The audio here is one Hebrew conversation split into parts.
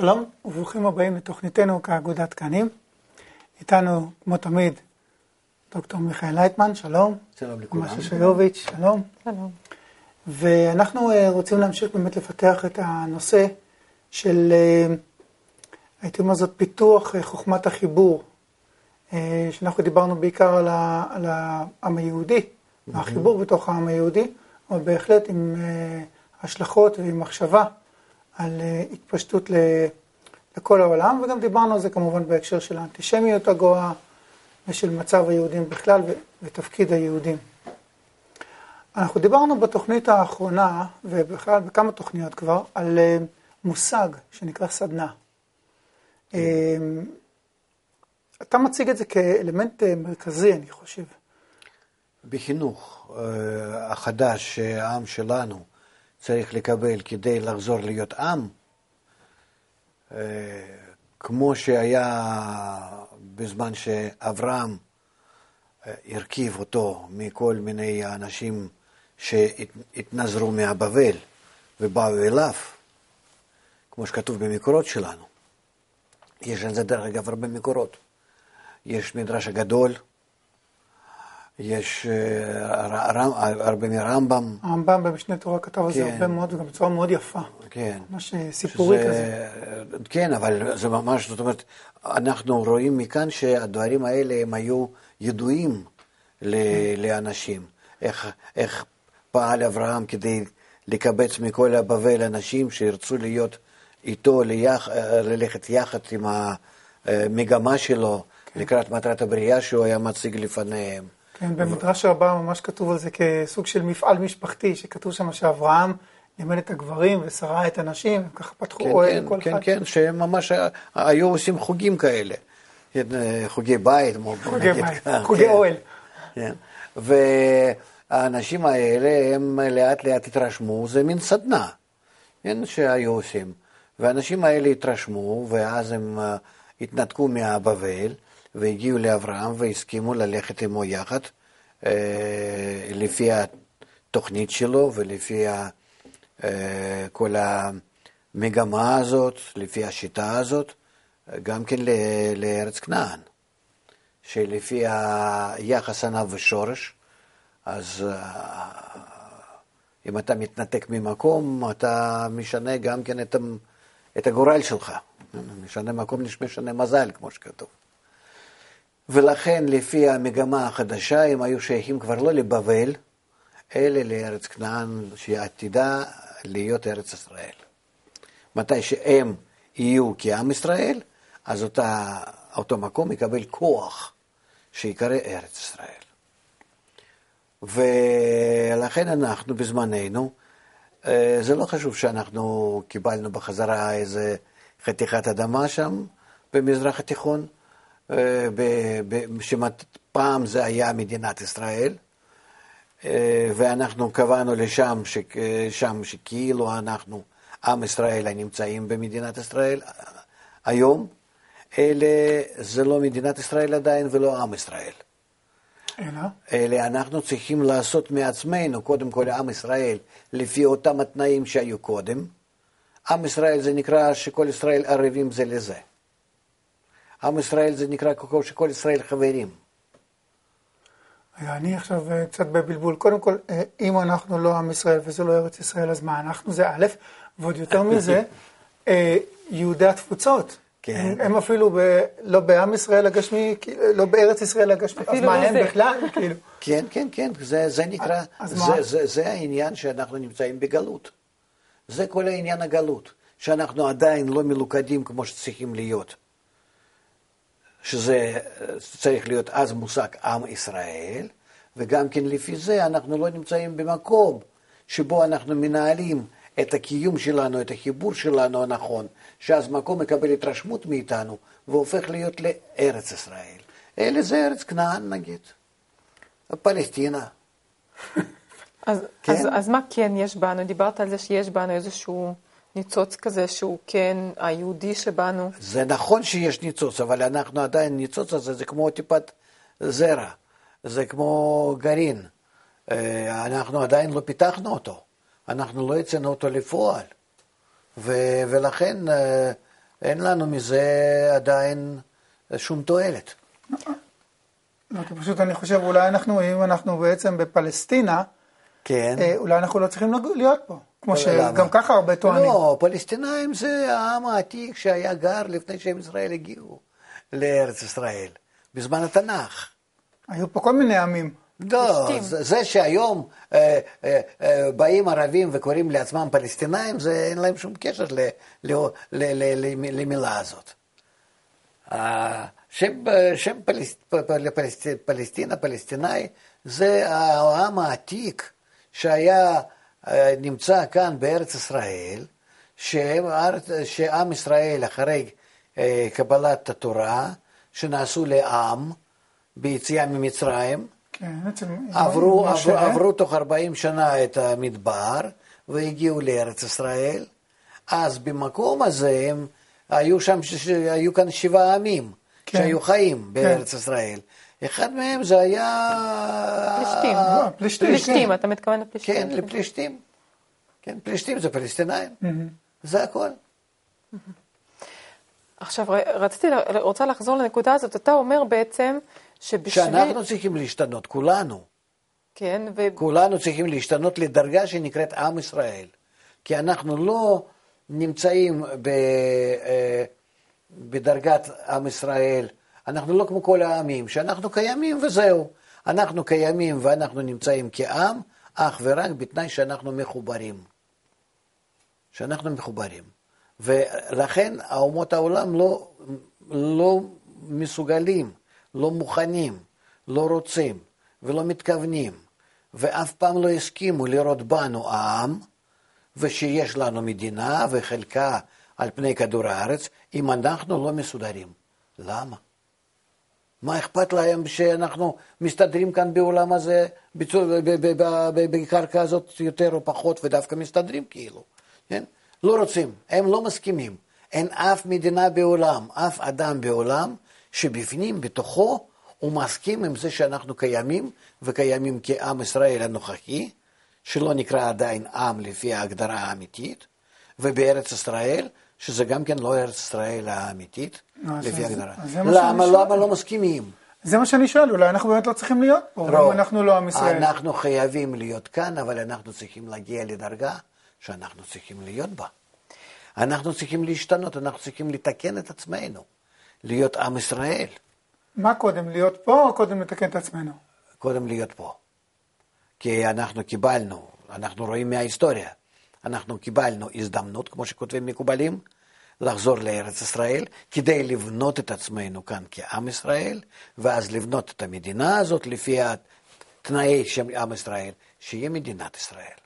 שלום וברוכים הבאים לתוכניתנו כאגודת קנים. איתנו, כמו תמיד, דוקטור מיכאל לייטמן, שלום. שלום לכולם. משה שיוביץ', שלום. שלום. ואנחנו אה, רוצים להמשיך באמת לפתח את הנושא של, אה, הייתי אומר זאת, פיתוח אה, חוכמת החיבור, שאנחנו דיברנו בעיקר על, ה, על העם היהודי, החיבור בתוך העם היהודי, אבל בהחלט עם השלכות ועם מחשבה על התפשטות לכל העולם, וגם דיברנו על זה כמובן בהקשר של האנטישמיות הגואה ושל מצב היהודים בכלל ותפקיד היהודים. אנחנו דיברנו בתוכנית האחרונה, ובכלל בכמה תוכניות כבר, על אה, מושג שנקרא סדנה. אה, אתה מציג את זה כאלמנט אה, מרכזי, אני חושב. בחינוך החדש שהעם שלנו צריך לקבל כדי לחזור להיות עם, כמו שהיה בזמן שאברהם הרכיב אותו מכל מיני אנשים שהתנזרו מהבבל ובאו אליו, כמו שכתוב במקורות שלנו. יש על זה דרך אגב הרבה מקורות. יש מדרש הגדול, יש אה, רם, הרבה מרמב"ם. הרמב"ם במשנה תורה כתב על זה כן. הרבה מאוד, וגם בצורה מאוד יפה. כן. ממש אה, סיפורי כזה. כן, אבל זה ממש, זאת אומרת, אנחנו רואים מכאן שהדברים האלה הם היו ידועים כן. לאנשים. איך, איך פעל אברהם כדי לקבץ מכל הבבל אנשים שירצו להיות איתו, ליח, ללכת יחד עם המגמה שלו כן. לקראת מטרת הבריאה שהוא היה מציג לפניהם. כן, במדרש רבה ממש כתוב על זה כסוג של מפעל משפחתי, שכתוב שם שאברהם לימד את הגברים ושרה את הנשים, הם ככה פתחו כן, אוהל כן, כל כן, אחד. כן, שהם ממש היו עושים חוגים כאלה, חוגי בית, חוגי בית, חוגי כן. אוהל. כן. האנשים האלה, הם לאט לאט התרשמו, זה מין סדנה, כן, שהיו עושים. והאנשים האלה התרשמו, ואז הם uh, התנתקו מהבבל, והגיעו לאברהם והסכימו ללכת עמו יחד, uh, לפי התוכנית שלו ולפי uh, כל המגמה הזאת, לפי השיטה הזאת, גם כן לארץ כנען, שלפי היחס עניו ושורש, אז אה, אם אתה מתנתק ממקום, אתה משנה גם כן את, את הגורל שלך. משנה מקום, משנה מזל, כמו שכתוב. ולכן, לפי המגמה החדשה, הם היו שייכים כבר לא לבבל, אלא לארץ כנען, שעתידה להיות ארץ ישראל. מתי שהם יהיו כעם ישראל, אז אותה, אותו מקום יקבל כוח שיקרא ארץ ישראל. ולכן אנחנו בזמננו, אה, זה לא חשוב שאנחנו קיבלנו בחזרה איזה חתיכת אדמה שם במזרח התיכון, שפעם זה היה מדינת ישראל, אה, ואנחנו קבענו לשם, שם שכאילו אנחנו עם ישראל הנמצאים במדינת ישראל היום, אלה זה לא מדינת ישראל עדיין ולא עם ישראל. אלא? אלא אנחנו צריכים לעשות מעצמנו, קודם כל עם ישראל, לפי אותם התנאים שהיו קודם. עם ישראל זה נקרא שכל ישראל ערבים זה לזה. עם ישראל זה נקרא שכל ישראל חברים. אני עכשיו אה, קצת בבלבול. קודם כל, אה, אם אנחנו לא עם ישראל וזה לא ארץ ישראל, אז מה אנחנו? זה א', ועוד יותר מזה, אה, יהודי התפוצות. כן. הם, אפילו ב, לא בעם ישראל הגשמי, לא בארץ ישראל הגשמי, אז מה הם בכלל? כאילו. כן, כן, כן, זה, זה נקרא, זה, זה, זה העניין שאנחנו נמצאים בגלות. זה כל העניין הגלות, שאנחנו עדיין לא מלוכדים כמו שצריכים להיות. שזה צריך להיות אז מושג עם ישראל, וגם כן לפי זה אנחנו לא נמצאים במקום שבו אנחנו מנהלים את הקיום שלנו, את החיבור שלנו הנכון, שאז מקום מקבל התרשמות מאיתנו והופך להיות לארץ ישראל. אלה זה ארץ כנען נגיד, פלסטינה. אז, כן? אז, אז מה כן יש בנו? דיברת על זה שיש בנו איזשהו ניצוץ כזה שהוא כן היהודי שבנו. זה נכון שיש ניצוץ, אבל אנחנו עדיין, ניצוץ הזה זה כמו טיפת זרע, זה כמו גרעין. אה, אנחנו עדיין לא פיתחנו אותו. אנחנו לא הצאנו אותו לפועל. ו- ולכן uh, אין לנו מזה עדיין שום תועלת. לא, כי פשוט אני חושב, אולי אנחנו, אם אנחנו בעצם בפלסטינה, כן. אה, אולי אנחנו לא צריכים להיות פה. כמו שגם ככה הרבה טוענים. לא, פלסטינאים זה העם העתיק שהיה גר לפני שהם ישראל הגיעו לארץ ישראל, בזמן התנ"ך. היו פה כל מיני עמים. לא, זה, זה שהיום אה, אה, אה, באים ערבים וקוראים לעצמם פלסטינאים, זה אין להם שום קשר ל, ל, ל, ל, ל, למילה הזאת. שם, שם פלסט, פלסט, פלסטינה, פלסטיני, זה העם העתיק שהיה אה, נמצא כאן בארץ ישראל, שעם ישראל אחרי אה, קבלת התורה, שנעשו לעם ביציאה ממצרים, כן, עברו, עברו, עברו תוך 40 שנה את המדבר והגיעו לארץ ישראל, אז במקום הזה הם היו שם, היו כאן שבעה עמים כן. שהיו חיים כן. בארץ כן. ישראל. אחד מהם זה היה... פלישתים, אה, פלישתים, פלישתים, כן. אתה מתכוון לפלישתים. כן, לפלישתים. כן, פלישתים זה פלסטינאים, זה הכל. עכשיו, רציתי, רוצה לחזור לנקודה הזאת, אתה אומר בעצם שבשביל... שאנחנו צריכים להשתנות, כולנו. כן, ו... כולנו צריכים להשתנות לדרגה שנקראת עם ישראל. כי אנחנו לא נמצאים ב... אה, בדרגת עם ישראל, אנחנו לא כמו כל העמים, שאנחנו קיימים וזהו. אנחנו קיימים ואנחנו נמצאים כעם, אך ורק בתנאי שאנחנו מחוברים. שאנחנו מחוברים. ולכן האומות העולם לא, לא מסוגלים, לא מוכנים, לא רוצים ולא מתכוונים, ואף פעם לא הסכימו לראות בנו עם, ושיש לנו מדינה וחלקה על פני כדור הארץ, אם אנחנו לא מסודרים. למה? מה אכפת להם שאנחנו מסתדרים כאן בעולם הזה, בקרקע הזאת יותר או פחות, ודווקא מסתדרים כאילו, כן? לא רוצים, הם לא מסכימים. אין אף מדינה בעולם, אף אדם בעולם, שבפנים, בתוכו, הוא מסכים עם זה שאנחנו קיימים, וקיימים כעם ישראל הנוכחי, שלא נקרא עדיין עם לפי ההגדרה האמיתית, ובארץ ישראל, שזה גם כן לא ארץ ישראל האמיתית, אה, לפי ההגדרה. למה, למה לא מסכימים? זה מה שאני שואל, אולי אנחנו באמת לא צריכים להיות פה, אם אנחנו לא עם ישראל. אנחנו חייבים להיות כאן, אבל אנחנו צריכים להגיע לדרגה שאנחנו צריכים להיות בה. אנחנו צריכים להשתנות, אנחנו צריכים לתקן את עצמנו, להיות עם ישראל. מה קודם, להיות פה או קודם לתקן את עצמנו? קודם להיות פה. כי אנחנו קיבלנו, אנחנו רואים מההיסטוריה, אנחנו קיבלנו הזדמנות, כמו שכותבים מקובלים, לחזור לארץ ישראל, כדי לבנות את עצמנו כאן כעם ישראל, ואז לבנות את המדינה הזאת לפי התנאי של עם ישראל, שיהיה מדינת ישראל.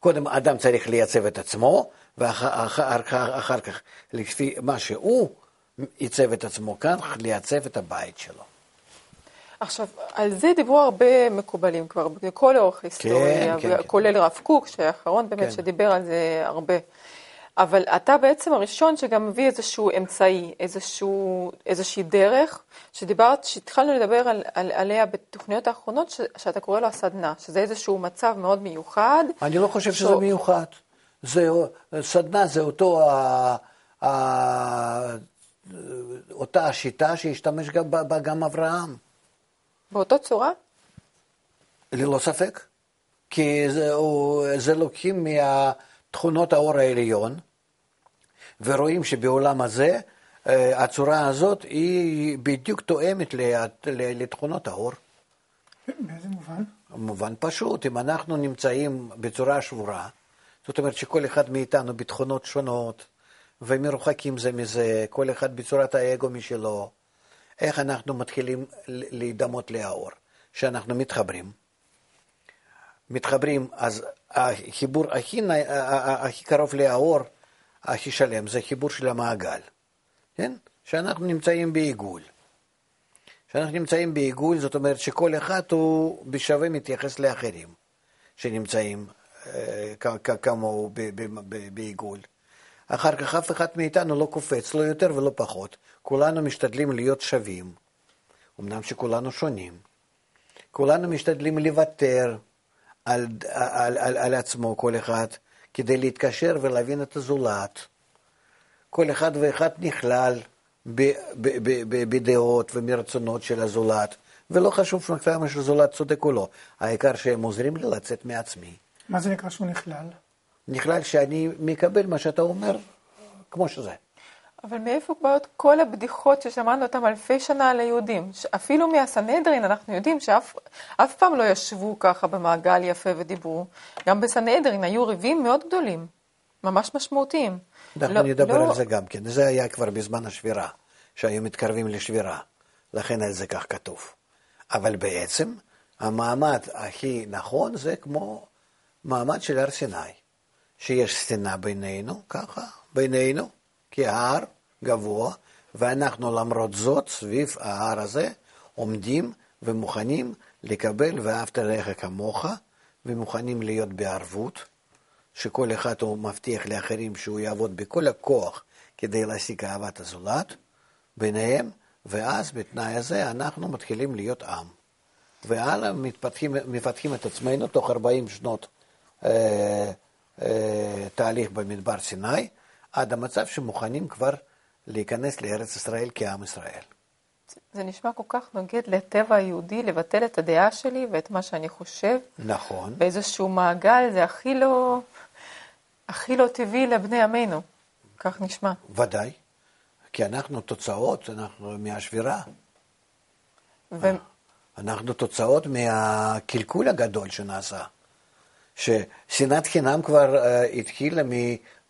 קודם אדם צריך לייצב את עצמו, ואחר כך, לפי מה שהוא ייצב את עצמו כאן, לייצב את הבית שלו. עכשיו, על זה דיברו הרבה מקובלים כבר, בכל אורך ההיסטוריה, כן, כן, כולל כן. רב קוק, שהאחרון באמת כן. שדיבר על זה הרבה. אבל אתה בעצם הראשון שגם מביא איזשהו אמצעי, איזשהו, איזושהי דרך, שדיברת, שהתחלנו לדבר על, על, עליה בתוכניות האחרונות, ש, שאתה קורא לו הסדנה, שזה איזשהו מצב מאוד מיוחד. אני לא חושב ש... שזה מיוחד. זה, סדנה זה אותו, ה, ה, אותה השיטה שהשתמש גם, בה גם אברהם. באותו צורה? ללא ספק. כי זה, זה לוקחים מהתכונות האור העליון, ורואים שבעולם הזה, אה, הצורה הזאת היא בדיוק תואמת לתכונות האור. באיזה מובן? מובן פשוט, אם אנחנו נמצאים בצורה שבורה, זאת אומרת שכל אחד מאיתנו בתכונות שונות, ומרוחקים זה מזה, כל אחד בצורת האגו משלו, איך אנחנו מתחילים להידמות לאור, שאנחנו מתחברים. מתחברים, אז החיבור הכי, הכי קרוב לאור, הכי שלם, זה חיבור של המעגל, כן? שאנחנו נמצאים בעיגול. כשאנחנו נמצאים בעיגול, זאת אומרת שכל אחד הוא בשווה מתייחס לאחרים שנמצאים אה, כמוהו בעיגול. אחר כך אף אחד מאיתנו לא קופץ, לא יותר ולא פחות. כולנו משתדלים להיות שווים, אמנם שכולנו שונים. כולנו משתדלים לוותר על, על, על, על עצמו, כל אחד, כדי להתקשר ולהבין את הזולת. כל אחד ואחד נכלל בדעות ומרצונות של הזולת, ולא חשוב כמה שזולת צודק או לא, העיקר שהם עוזרים לי לצאת מעצמי. מה זה נקרא שהוא נכלל? נכלל שאני מקבל מה שאתה אומר כמו שזה. אבל מאיפה באות כל הבדיחות ששמענו אותן אלפי שנה על היהודים? אפילו מהסנהדרין אנחנו יודעים שאף פעם לא ישבו ככה במעגל יפה ודיברו. גם בסנהדרין היו ריבים מאוד גדולים, ממש משמעותיים. אנחנו לא, נדבר לא... על זה גם כן. זה היה כבר בזמן השבירה, שהיו מתקרבים לשבירה. לכן על זה כך כתוב. אבל בעצם המעמד הכי נכון זה כמו מעמד של הר סיני, שיש סצנה בינינו, ככה, בינינו, כהר גבוה, ואנחנו למרות זאת, סביב ההר הזה, עומדים ומוכנים לקבל ואהבת לרעך כמוך, ומוכנים להיות בערבות, שכל אחד הוא מבטיח לאחרים שהוא יעבוד בכל הכוח כדי להשיג אהבת הזולת ביניהם, ואז בתנאי הזה אנחנו מתחילים להיות עם. והלאה מפתחים, מפתחים את עצמנו תוך 40 שנות אה, תהליך במדבר סיני, עד המצב שמוכנים כבר להיכנס לארץ ישראל כעם ישראל. זה נשמע כל כך נוגד לטבע היהודי לבטל את הדעה שלי ואת מה שאני חושב. נכון. באיזשהו מעגל, זה הכי לא, הכי לא טבעי לבני עמנו. כך נשמע. ודאי. כי אנחנו תוצאות, אנחנו מהשבירה. ו... אנחנו תוצאות מהקלקול הגדול שנעשה. ששנאת חינם כבר uh, התחילה מ,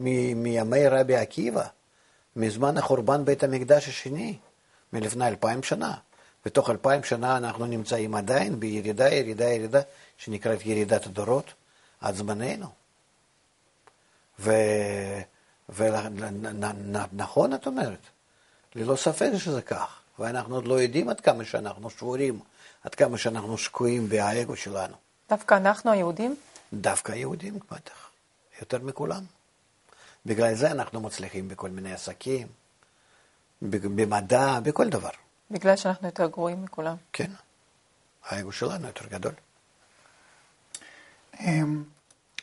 מ, מימי רבי עקיבא, מזמן החורבן בית המקדש השני, מלפני אלפיים שנה. בתוך אלפיים שנה אנחנו נמצאים עדיין בירידה, ירידה, ירידה, שנקראת ירידת הדורות, עד זמננו. ונכון את אומרת, ללא ספק שזה כך, ואנחנו עוד לא יודעים עד כמה שאנחנו שבורים, עד כמה שאנחנו שקועים באגו שלנו. דווקא אנחנו היהודים? דווקא היהודים, בטח, יותר מכולם. בגלל זה אנחנו מצליחים בכל מיני עסקים, במדע, בכל דבר. בגלל שאנחנו יותר גרועים מכולם. כן, האגו שלנו יותר גדול. אמ,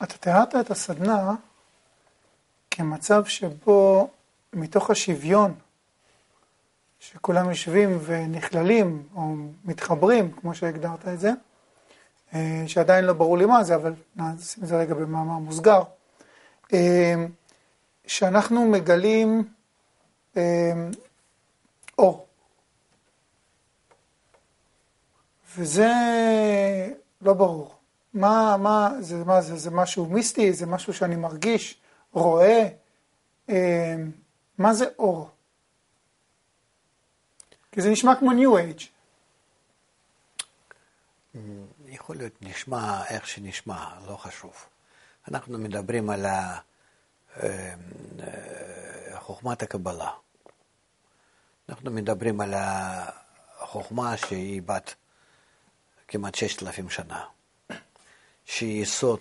אתה תיארת את הסדנה כמצב שבו מתוך השוויון, שכולם יושבים ונכללים או מתחברים, כמו שהגדרת את זה, שעדיין לא ברור לי מה זה, אבל נשים את זה רגע במאמר מוסגר, אה, שאנחנו מגלים אה, אור. וזה לא ברור. מה, מה, זה, מה זה, זה משהו מיסטי, זה משהו שאני מרגיש, רואה, מה זה אור? כי זה נשמע כמו New Age. יכול להיות נשמע איך שנשמע, לא חשוב. אנחנו מדברים על אה, אה, חוכמת הקבלה. אנחנו מדברים על החוכמה שהיא בת כמעט ששת אלפים שנה, שהיא יסוד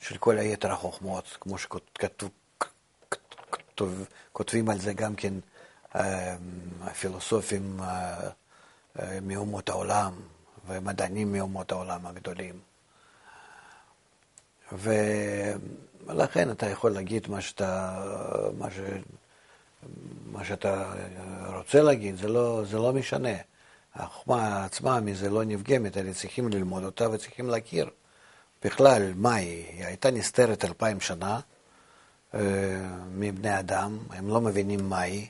של כל היתר החוכמות, כמו שכותבים על זה גם כן אה, הפילוסופים מאומות העולם, ומדענים מאומות העולם הגדולים. ולכן אתה יכול להגיד מה שאתה, מה ש... מה שאתה רוצה להגיד, זה לא, זה לא משנה. החוכמה עצמה מזה לא נפגמת, אלא צריכים ללמוד אותה וצריכים להכיר בכלל מה היא. היא הייתה נסתרת אלפיים שנה אה, מבני אדם, הם לא מבינים מה היא,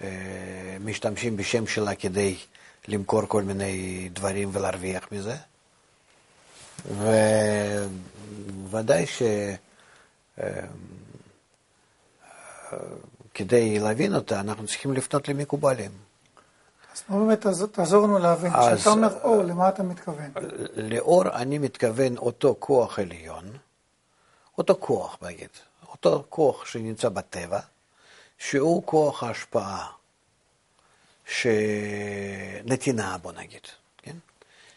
אה, משתמשים בשם שלה כדי למכור כל מיני דברים ולהרוויח מזה. וודאי שכדי להבין אותה, אנחנו צריכים לפנות למקובלים. אז לא באמת תעזור לנו להבין. כשאתה אומר אור, למה אתה מתכוון? לאור אני מתכוון אותו כוח עליון, אותו כוח, נגיד, אותו כוח שנמצא בטבע, שהוא כוח ההשפעה שנתינה, בוא נגיד, כן?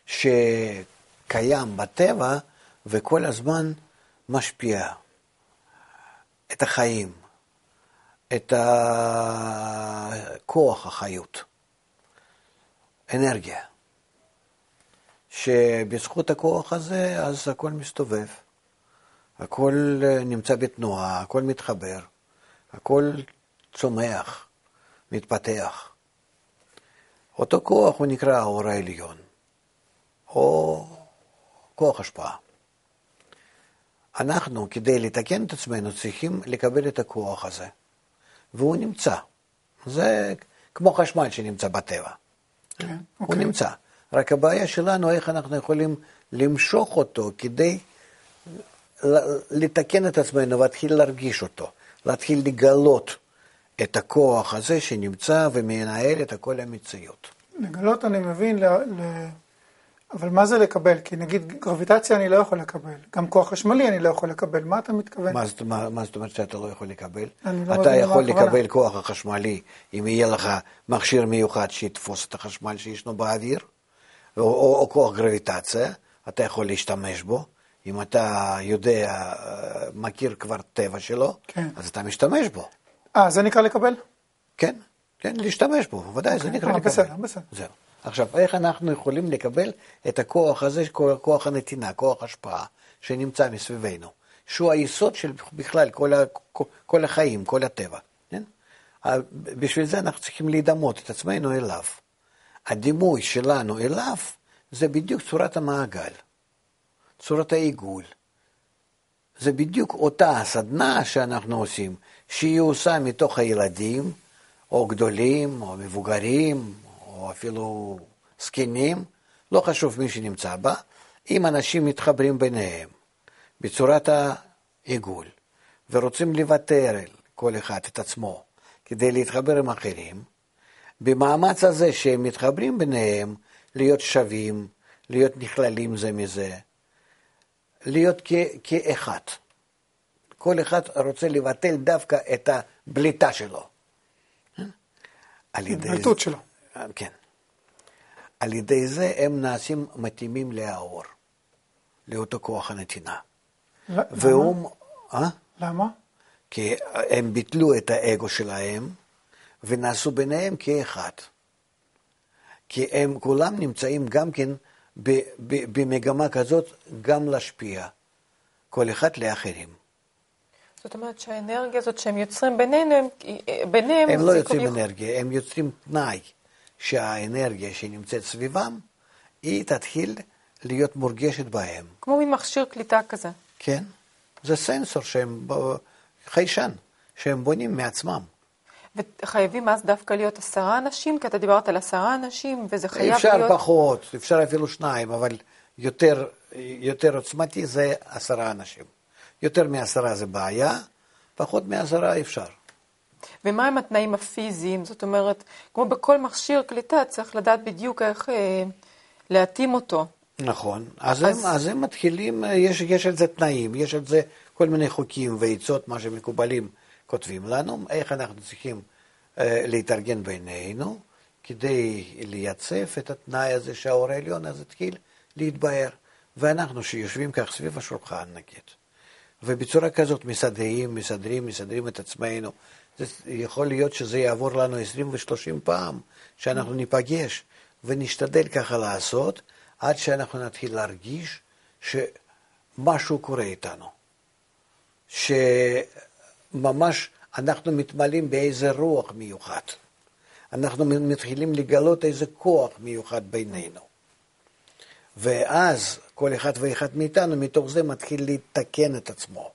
שקיים בטבע וכל הזמן משפיע את החיים, את כוח החיות, אנרגיה, שבזכות הכוח הזה אז הכל מסתובב, הכל נמצא בתנועה, הכל מתחבר, הכל צומח, מתפתח. אותו כוח הוא נקרא האור העליון, או כוח השפעה. אנחנו, כדי לתקן את עצמנו, צריכים לקבל את הכוח הזה, והוא נמצא. זה כמו חשמל שנמצא בטבע. כן, הוא אוקיי. נמצא. רק הבעיה שלנו, איך אנחנו יכולים למשוך אותו כדי לתקן את עצמנו ולהתחיל להרגיש אותו, להתחיל לגלות את הכוח הזה שנמצא ומנהל את כל המציאות. לגלות אני מבין, ל... ל... אבל מה זה לקבל? כי נגיד גרביטציה אני לא יכול לקבל, גם כוח חשמלי אני לא יכול לקבל, מה אתה מתכוון? מה, מה, מה זאת אומרת שאתה לא יכול לקבל? לא אתה יכול לקבל כוח החשמלי אם יהיה לך מכשיר מיוחד שיתפוס את החשמל שישנו באוויר, או, או, או כוח גרביטציה, אתה יכול להשתמש בו. אם אתה יודע, מכיר כבר טבע שלו, כן. אז אתה משתמש בו. אה, זה נקרא לקבל? כן, כן, להשתמש בו, בוודאי, okay. זה אוקיי. נקרא 아, אה, לקבל. בסדר, בסדר. זהו. עכשיו, איך אנחנו יכולים לקבל את הכוח הזה, כוח הנתינה, כוח השפעה, שנמצא מסביבנו, שהוא היסוד של בכלל כל, ה, כל החיים, כל הטבע. כן? בשביל זה אנחנו צריכים להידמות את עצמנו אליו. הדימוי שלנו אליו זה בדיוק צורת המעגל, צורת העיגול. זה בדיוק אותה הסדנה שאנחנו עושים, שהיא עושה מתוך הילדים, או גדולים, או מבוגרים, או אפילו זקנים, לא חשוב מי שנמצא בה, אם אנשים מתחברים ביניהם בצורת העיגול, ורוצים לוותר כל אחד את עצמו כדי להתחבר עם אחרים, במאמץ הזה שהם מתחברים ביניהם, להיות שווים, להיות נכללים זה מזה, להיות כ- כאחד. כל אחד רוצה לבטל דווקא את הבליטה שלו. על ידי... הבלטות שלו. כן. על ידי זה הם נעשים מתאימים לאור, לאותו כוח הנתינה. והוא... למה? אה? למה? כי הם ביטלו את האגו שלהם ונעשו ביניהם כאחד. כי הם כולם נמצאים גם כן במגמה כזאת גם להשפיע, כל אחד לאחרים. זאת אומרת שהאנרגיה הזאת שהם יוצרים בינינו, הם, ביניהם... הם לא יוצרים יכול... אנרגיה, הם יוצרים תנאי שהאנרגיה שנמצאת סביבם, היא תתחיל להיות מורגשת בהם. כמו מין מכשיר קליטה כזה. כן, זה סנסור שהם חיישן, שהם בונים מעצמם. וחייבים אז דווקא להיות עשרה אנשים? כי אתה דיברת על עשרה אנשים, וזה חייב אפשר להיות... אפשר פחות, אפשר אפילו שניים, אבל יותר, יותר עוצמתי זה עשרה אנשים. יותר מעשרה זה בעיה, פחות מעשרה אפשר. ומה הם התנאים הפיזיים? זאת אומרת, כמו בכל מכשיר קליטה, צריך לדעת בדיוק איך אה, להתאים אותו. נכון. אז, אז... הם, אז הם מתחילים, יש, יש על זה תנאים, יש על זה כל מיני חוקים ועצות, מה שמקובלים כותבים לנו, איך אנחנו צריכים אה, להתארגן בינינו, כדי לייצב את התנאי הזה שהאור העליון אז התחיל להתבהר. ואנחנו שיושבים כך סביב השולחן, נגיד, ובצורה כזאת מסדרים, מסדרים, מסדרים את עצמנו. זה יכול להיות שזה יעבור לנו 20 ו-30 פעם, שאנחנו ניפגש, ונשתדל ככה לעשות, עד שאנחנו נתחיל להרגיש שמשהו קורה איתנו. שממש אנחנו מתמלאים באיזה רוח מיוחד. אנחנו מתחילים לגלות איזה כוח מיוחד בינינו. ואז כל אחד ואחד מאיתנו, מתוך זה מתחיל לתקן את עצמו.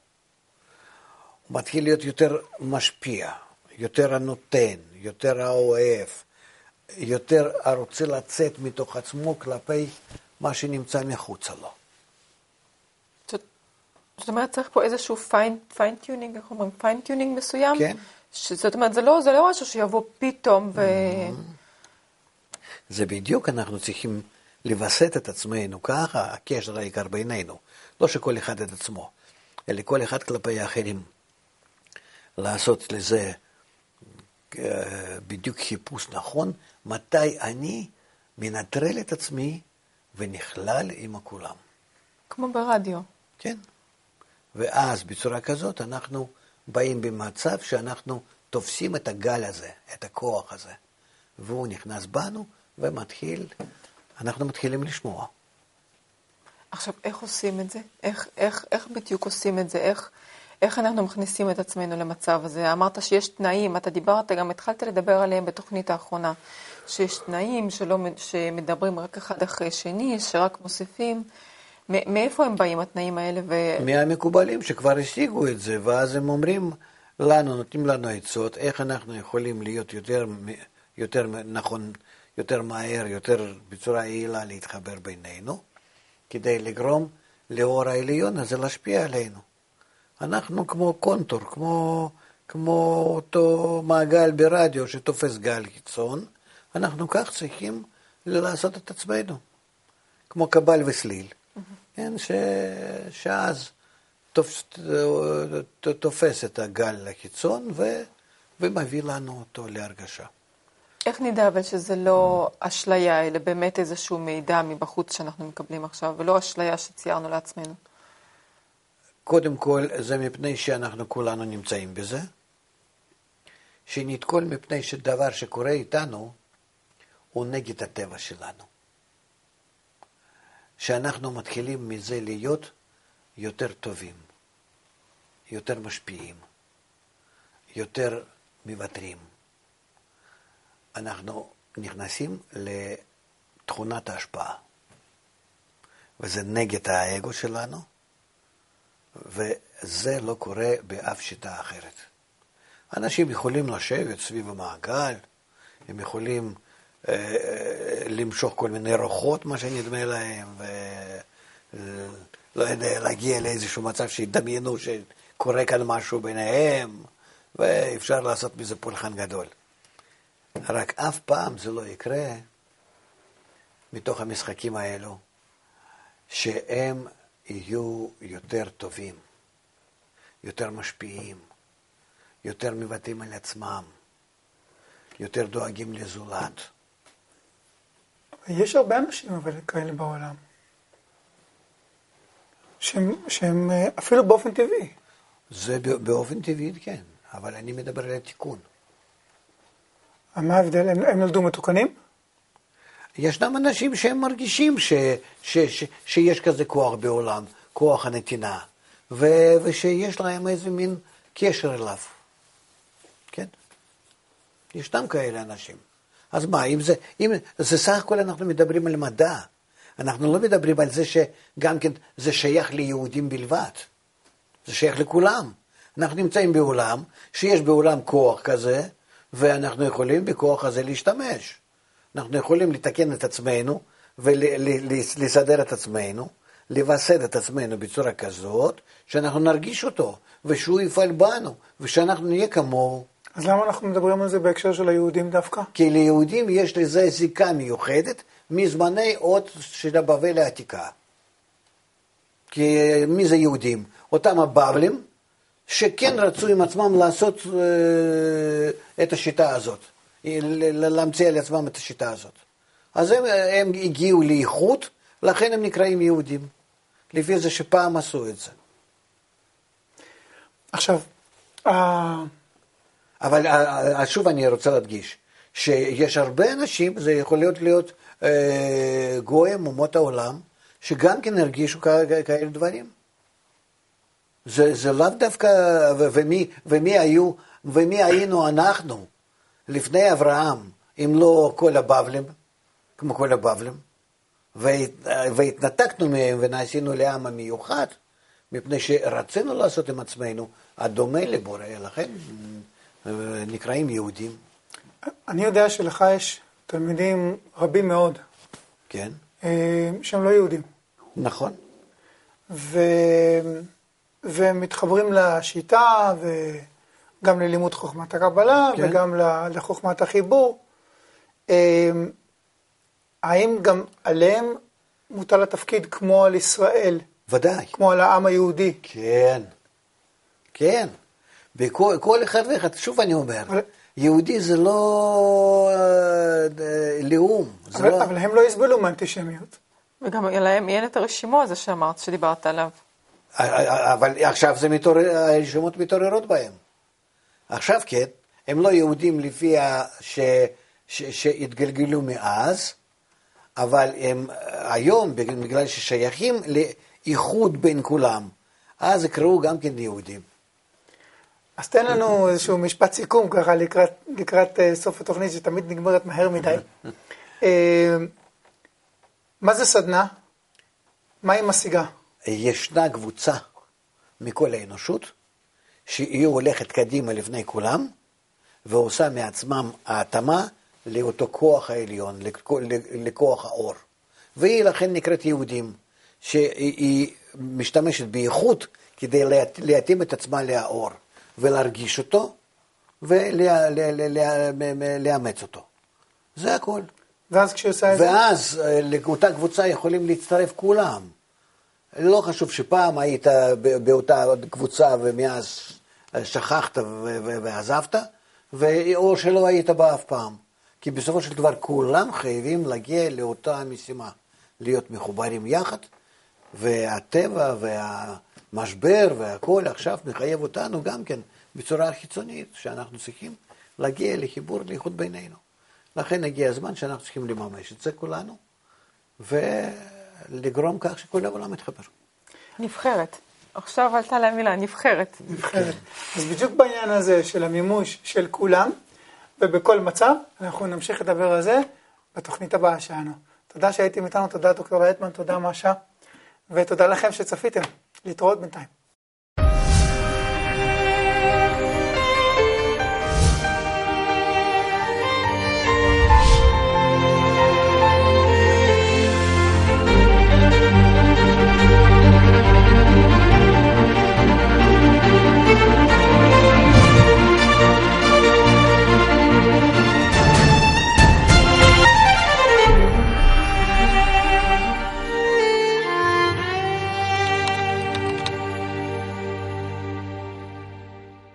הוא מתחיל להיות יותר משפיע, יותר הנותן, יותר האוהב, יותר הרוצה לצאת מתוך עצמו כלפי מה שנמצא מחוצה לו. זאת אומרת, צריך פה איזשהו fine tuning, איך אומרים? fine tuning מסוים? כן. זאת אומרת, זה לא, זה לא משהו שיבוא פתאום ו... זה בדיוק, אנחנו צריכים לווסת את עצמנו ככה, הקשר העיקר בינינו. לא שכל אחד את עצמו, אלא כל אחד כלפי האחרים. לעשות לזה אה, בדיוק חיפוש נכון, מתי אני מנטרל את עצמי ונכלל עם כולם. כמו ברדיו. כן. ואז בצורה כזאת אנחנו באים במצב שאנחנו תופסים את הגל הזה, את הכוח הזה, והוא נכנס בנו ומתחיל אנחנו מתחילים לשמוע. עכשיו, איך עושים את זה? איך, איך, איך בדיוק עושים את זה? איך, איך אנחנו מכניסים את עצמנו למצב הזה? אמרת שיש תנאים, אתה דיברת, גם התחלת לדבר עליהם בתוכנית האחרונה, שיש תנאים שלא, שמדברים רק אחד אחרי שני, שרק מוסיפים. מאיפה הם באים התנאים האלה? ו... מהמקובלים שכבר השיגו את זה, ואז הם אומרים לנו, נותנים לנו עצות, איך אנחנו יכולים להיות יותר, יותר נכון, יותר מהר, יותר בצורה יעילה להתחבר בינינו, כדי לגרום לאור העליון הזה להשפיע עלינו. אנחנו כמו קונטור, כמו, כמו אותו מעגל ברדיו שתופס גל קיצון, אנחנו כך צריכים לעשות את עצמנו, כמו קבל וסליל. כן, ש, שאז תופס, תופס את הגל לקיצון ו, ומביא לנו אותו להרגשה. איך נדע אבל שזה לא אשליה, אלא באמת איזשהו מידע מבחוץ שאנחנו מקבלים עכשיו, ולא אשליה שציירנו לעצמנו? קודם כל, זה מפני שאנחנו כולנו נמצאים בזה. שנית כל, מפני שדבר שקורה איתנו הוא נגד הטבע שלנו. שאנחנו מתחילים מזה להיות יותר טובים, יותר משפיעים, יותר מוותרים. אנחנו נכנסים לתכונת ההשפעה, וזה נגד האגו שלנו, וזה לא קורה באף שיטה אחרת. אנשים יכולים לשבת סביב המעגל, הם יכולים אה, אה למשוך כל מיני רוחות, מה שנדמה להם, ולא יודע, להגיע לאיזשהו מצב שידמיינו שקורה כאן משהו ביניהם, ואפשר לעשות מזה פולחן גדול. רק אף פעם זה לא יקרה מתוך המשחקים האלו, שהם יהיו יותר טובים, יותר משפיעים, יותר מבטאים על עצמם, יותר דואגים לזולת. יש הרבה אנשים אבל כאלה בעולם, שהם, שהם אה, אפילו באופן טבעי. זה באופן טבעי, כן, אבל אני מדבר על התיקון. מה ההבדל? הם, הם נולדו מתוקנים? ישנם אנשים שהם מרגישים ש, ש, ש, שיש כזה כוח בעולם, כוח הנתינה, ו, ושיש להם איזה מין קשר אליו. כן? ישנם כאלה אנשים. אז מה, אם זה, אם זה סך הכל אנחנו מדברים על מדע. אנחנו לא מדברים על זה שגם כן זה שייך ליהודים בלבד. זה שייך לכולם. אנחנו נמצאים בעולם שיש בעולם כוח כזה, ואנחנו יכולים בכוח הזה להשתמש. אנחנו יכולים לתקן את עצמנו ולסדר את עצמנו, לווסת את עצמנו בצורה כזאת, שאנחנו נרגיש אותו, ושהוא יפעל בנו, ושאנחנו נהיה כמוהו. אז למה אנחנו מדברים על זה בהקשר של היהודים דווקא? כי ליהודים יש לזה זיקה מיוחדת מזמני עוד של הבבל העתיקה. כי מי זה יהודים? אותם הבבלים, שכן רצו עם עצמם לעשות אה, את השיטה הזאת, להמציא על עצמם את השיטה הזאת. אז הם, הם הגיעו לאיכות, לכן הם נקראים יהודים, לפי זה שפעם עשו את זה. עכשיו, אבל שוב אני רוצה להדגיש, שיש הרבה אנשים, זה יכול להיות להיות אה, גויים, אומות העולם, שגם כן הרגישו כאלה דברים. זה, זה לאו דווקא, ומי, ומי היו, ומי היינו אנחנו לפני אברהם, אם לא כל הבבלים, כמו כל הבבלים, והתנתקנו מהם ונעשינו לעם המיוחד, מפני שרצינו לעשות עם עצמנו הדומה לבורא, לכן אה, נקראים יהודים. אני יודע שלך יש תלמידים רבים מאוד. כן. אה, שהם לא יהודים. נכון. ו... ומתחברים לשיטה וגם ללימוד חוכמת הקבלה כן. וגם לחוכמת החיבור. אמ, האם גם עליהם מוטל התפקיד כמו על ישראל? ודאי. כמו על העם היהודי? כן, כן. בכל אחד ואחד, שוב אני אומר, אבל... יהודי זה לא אה, לאום. אבל, לא... אבל הם לא יסבלו מאנטישמיות. וגם להם אין את הרשימו הזה שאמרת, שדיברת עליו. אבל עכשיו זה מתעורר, הרשימות מתעוררות בהם. עכשיו כן, הם לא יהודים לפי ה... ש... ש... שהתגלגלו מאז, אבל הם היום, בגלל ששייכים לאיחוד בין כולם, אז יקראו גם כן יהודים. אז תן לנו איזשהו משפט סיכום ככה לקראת, לקראת uh, סוף התוכנית, שתמיד נגמרת מהר מדי. uh, מה זה סדנה? מה היא משיגה? ישנה קבוצה מכל האנושות, שהיא הולכת קדימה לפני כולם, ועושה מעצמם ההתאמה לאותו כוח העליון, לכוח האור. והיא לכן נקראת יהודים, שהיא משתמשת באיכות כדי להתאים את עצמה לאור, ולהרגיש אותו, ולאמץ אותו. זה הכל. ואז כשהיא עושה את זה? ואז אה, לאותה קבוצה יכולים להצטרף כולם. לא חשוב שפעם היית באותה קבוצה ומאז שכחת ועזבת, או שלא היית בה אף פעם. כי בסופו של דבר כולם חייבים להגיע לאותה משימה, להיות מחוברים יחד, והטבע והמשבר והכל עכשיו מחייב אותנו גם כן בצורה חיצונית, שאנחנו צריכים להגיע לחיבור, לאיכות בינינו. לכן הגיע הזמן שאנחנו צריכים לממש את זה כולנו, ולגרום כך שכל העולם יתחבר. נבחרת. עכשיו עלתה לה מילה, נבחרת. נבחרת. אז בדיוק בעניין הזה של המימוש של כולם, ובכל מצב, אנחנו נמשיך לדבר על זה בתוכנית הבאה שלנו. תודה שהייתם איתנו, תודה דוקטור לייטמן, תודה משה, ותודה לכם שצפיתם. להתראות בינתיים.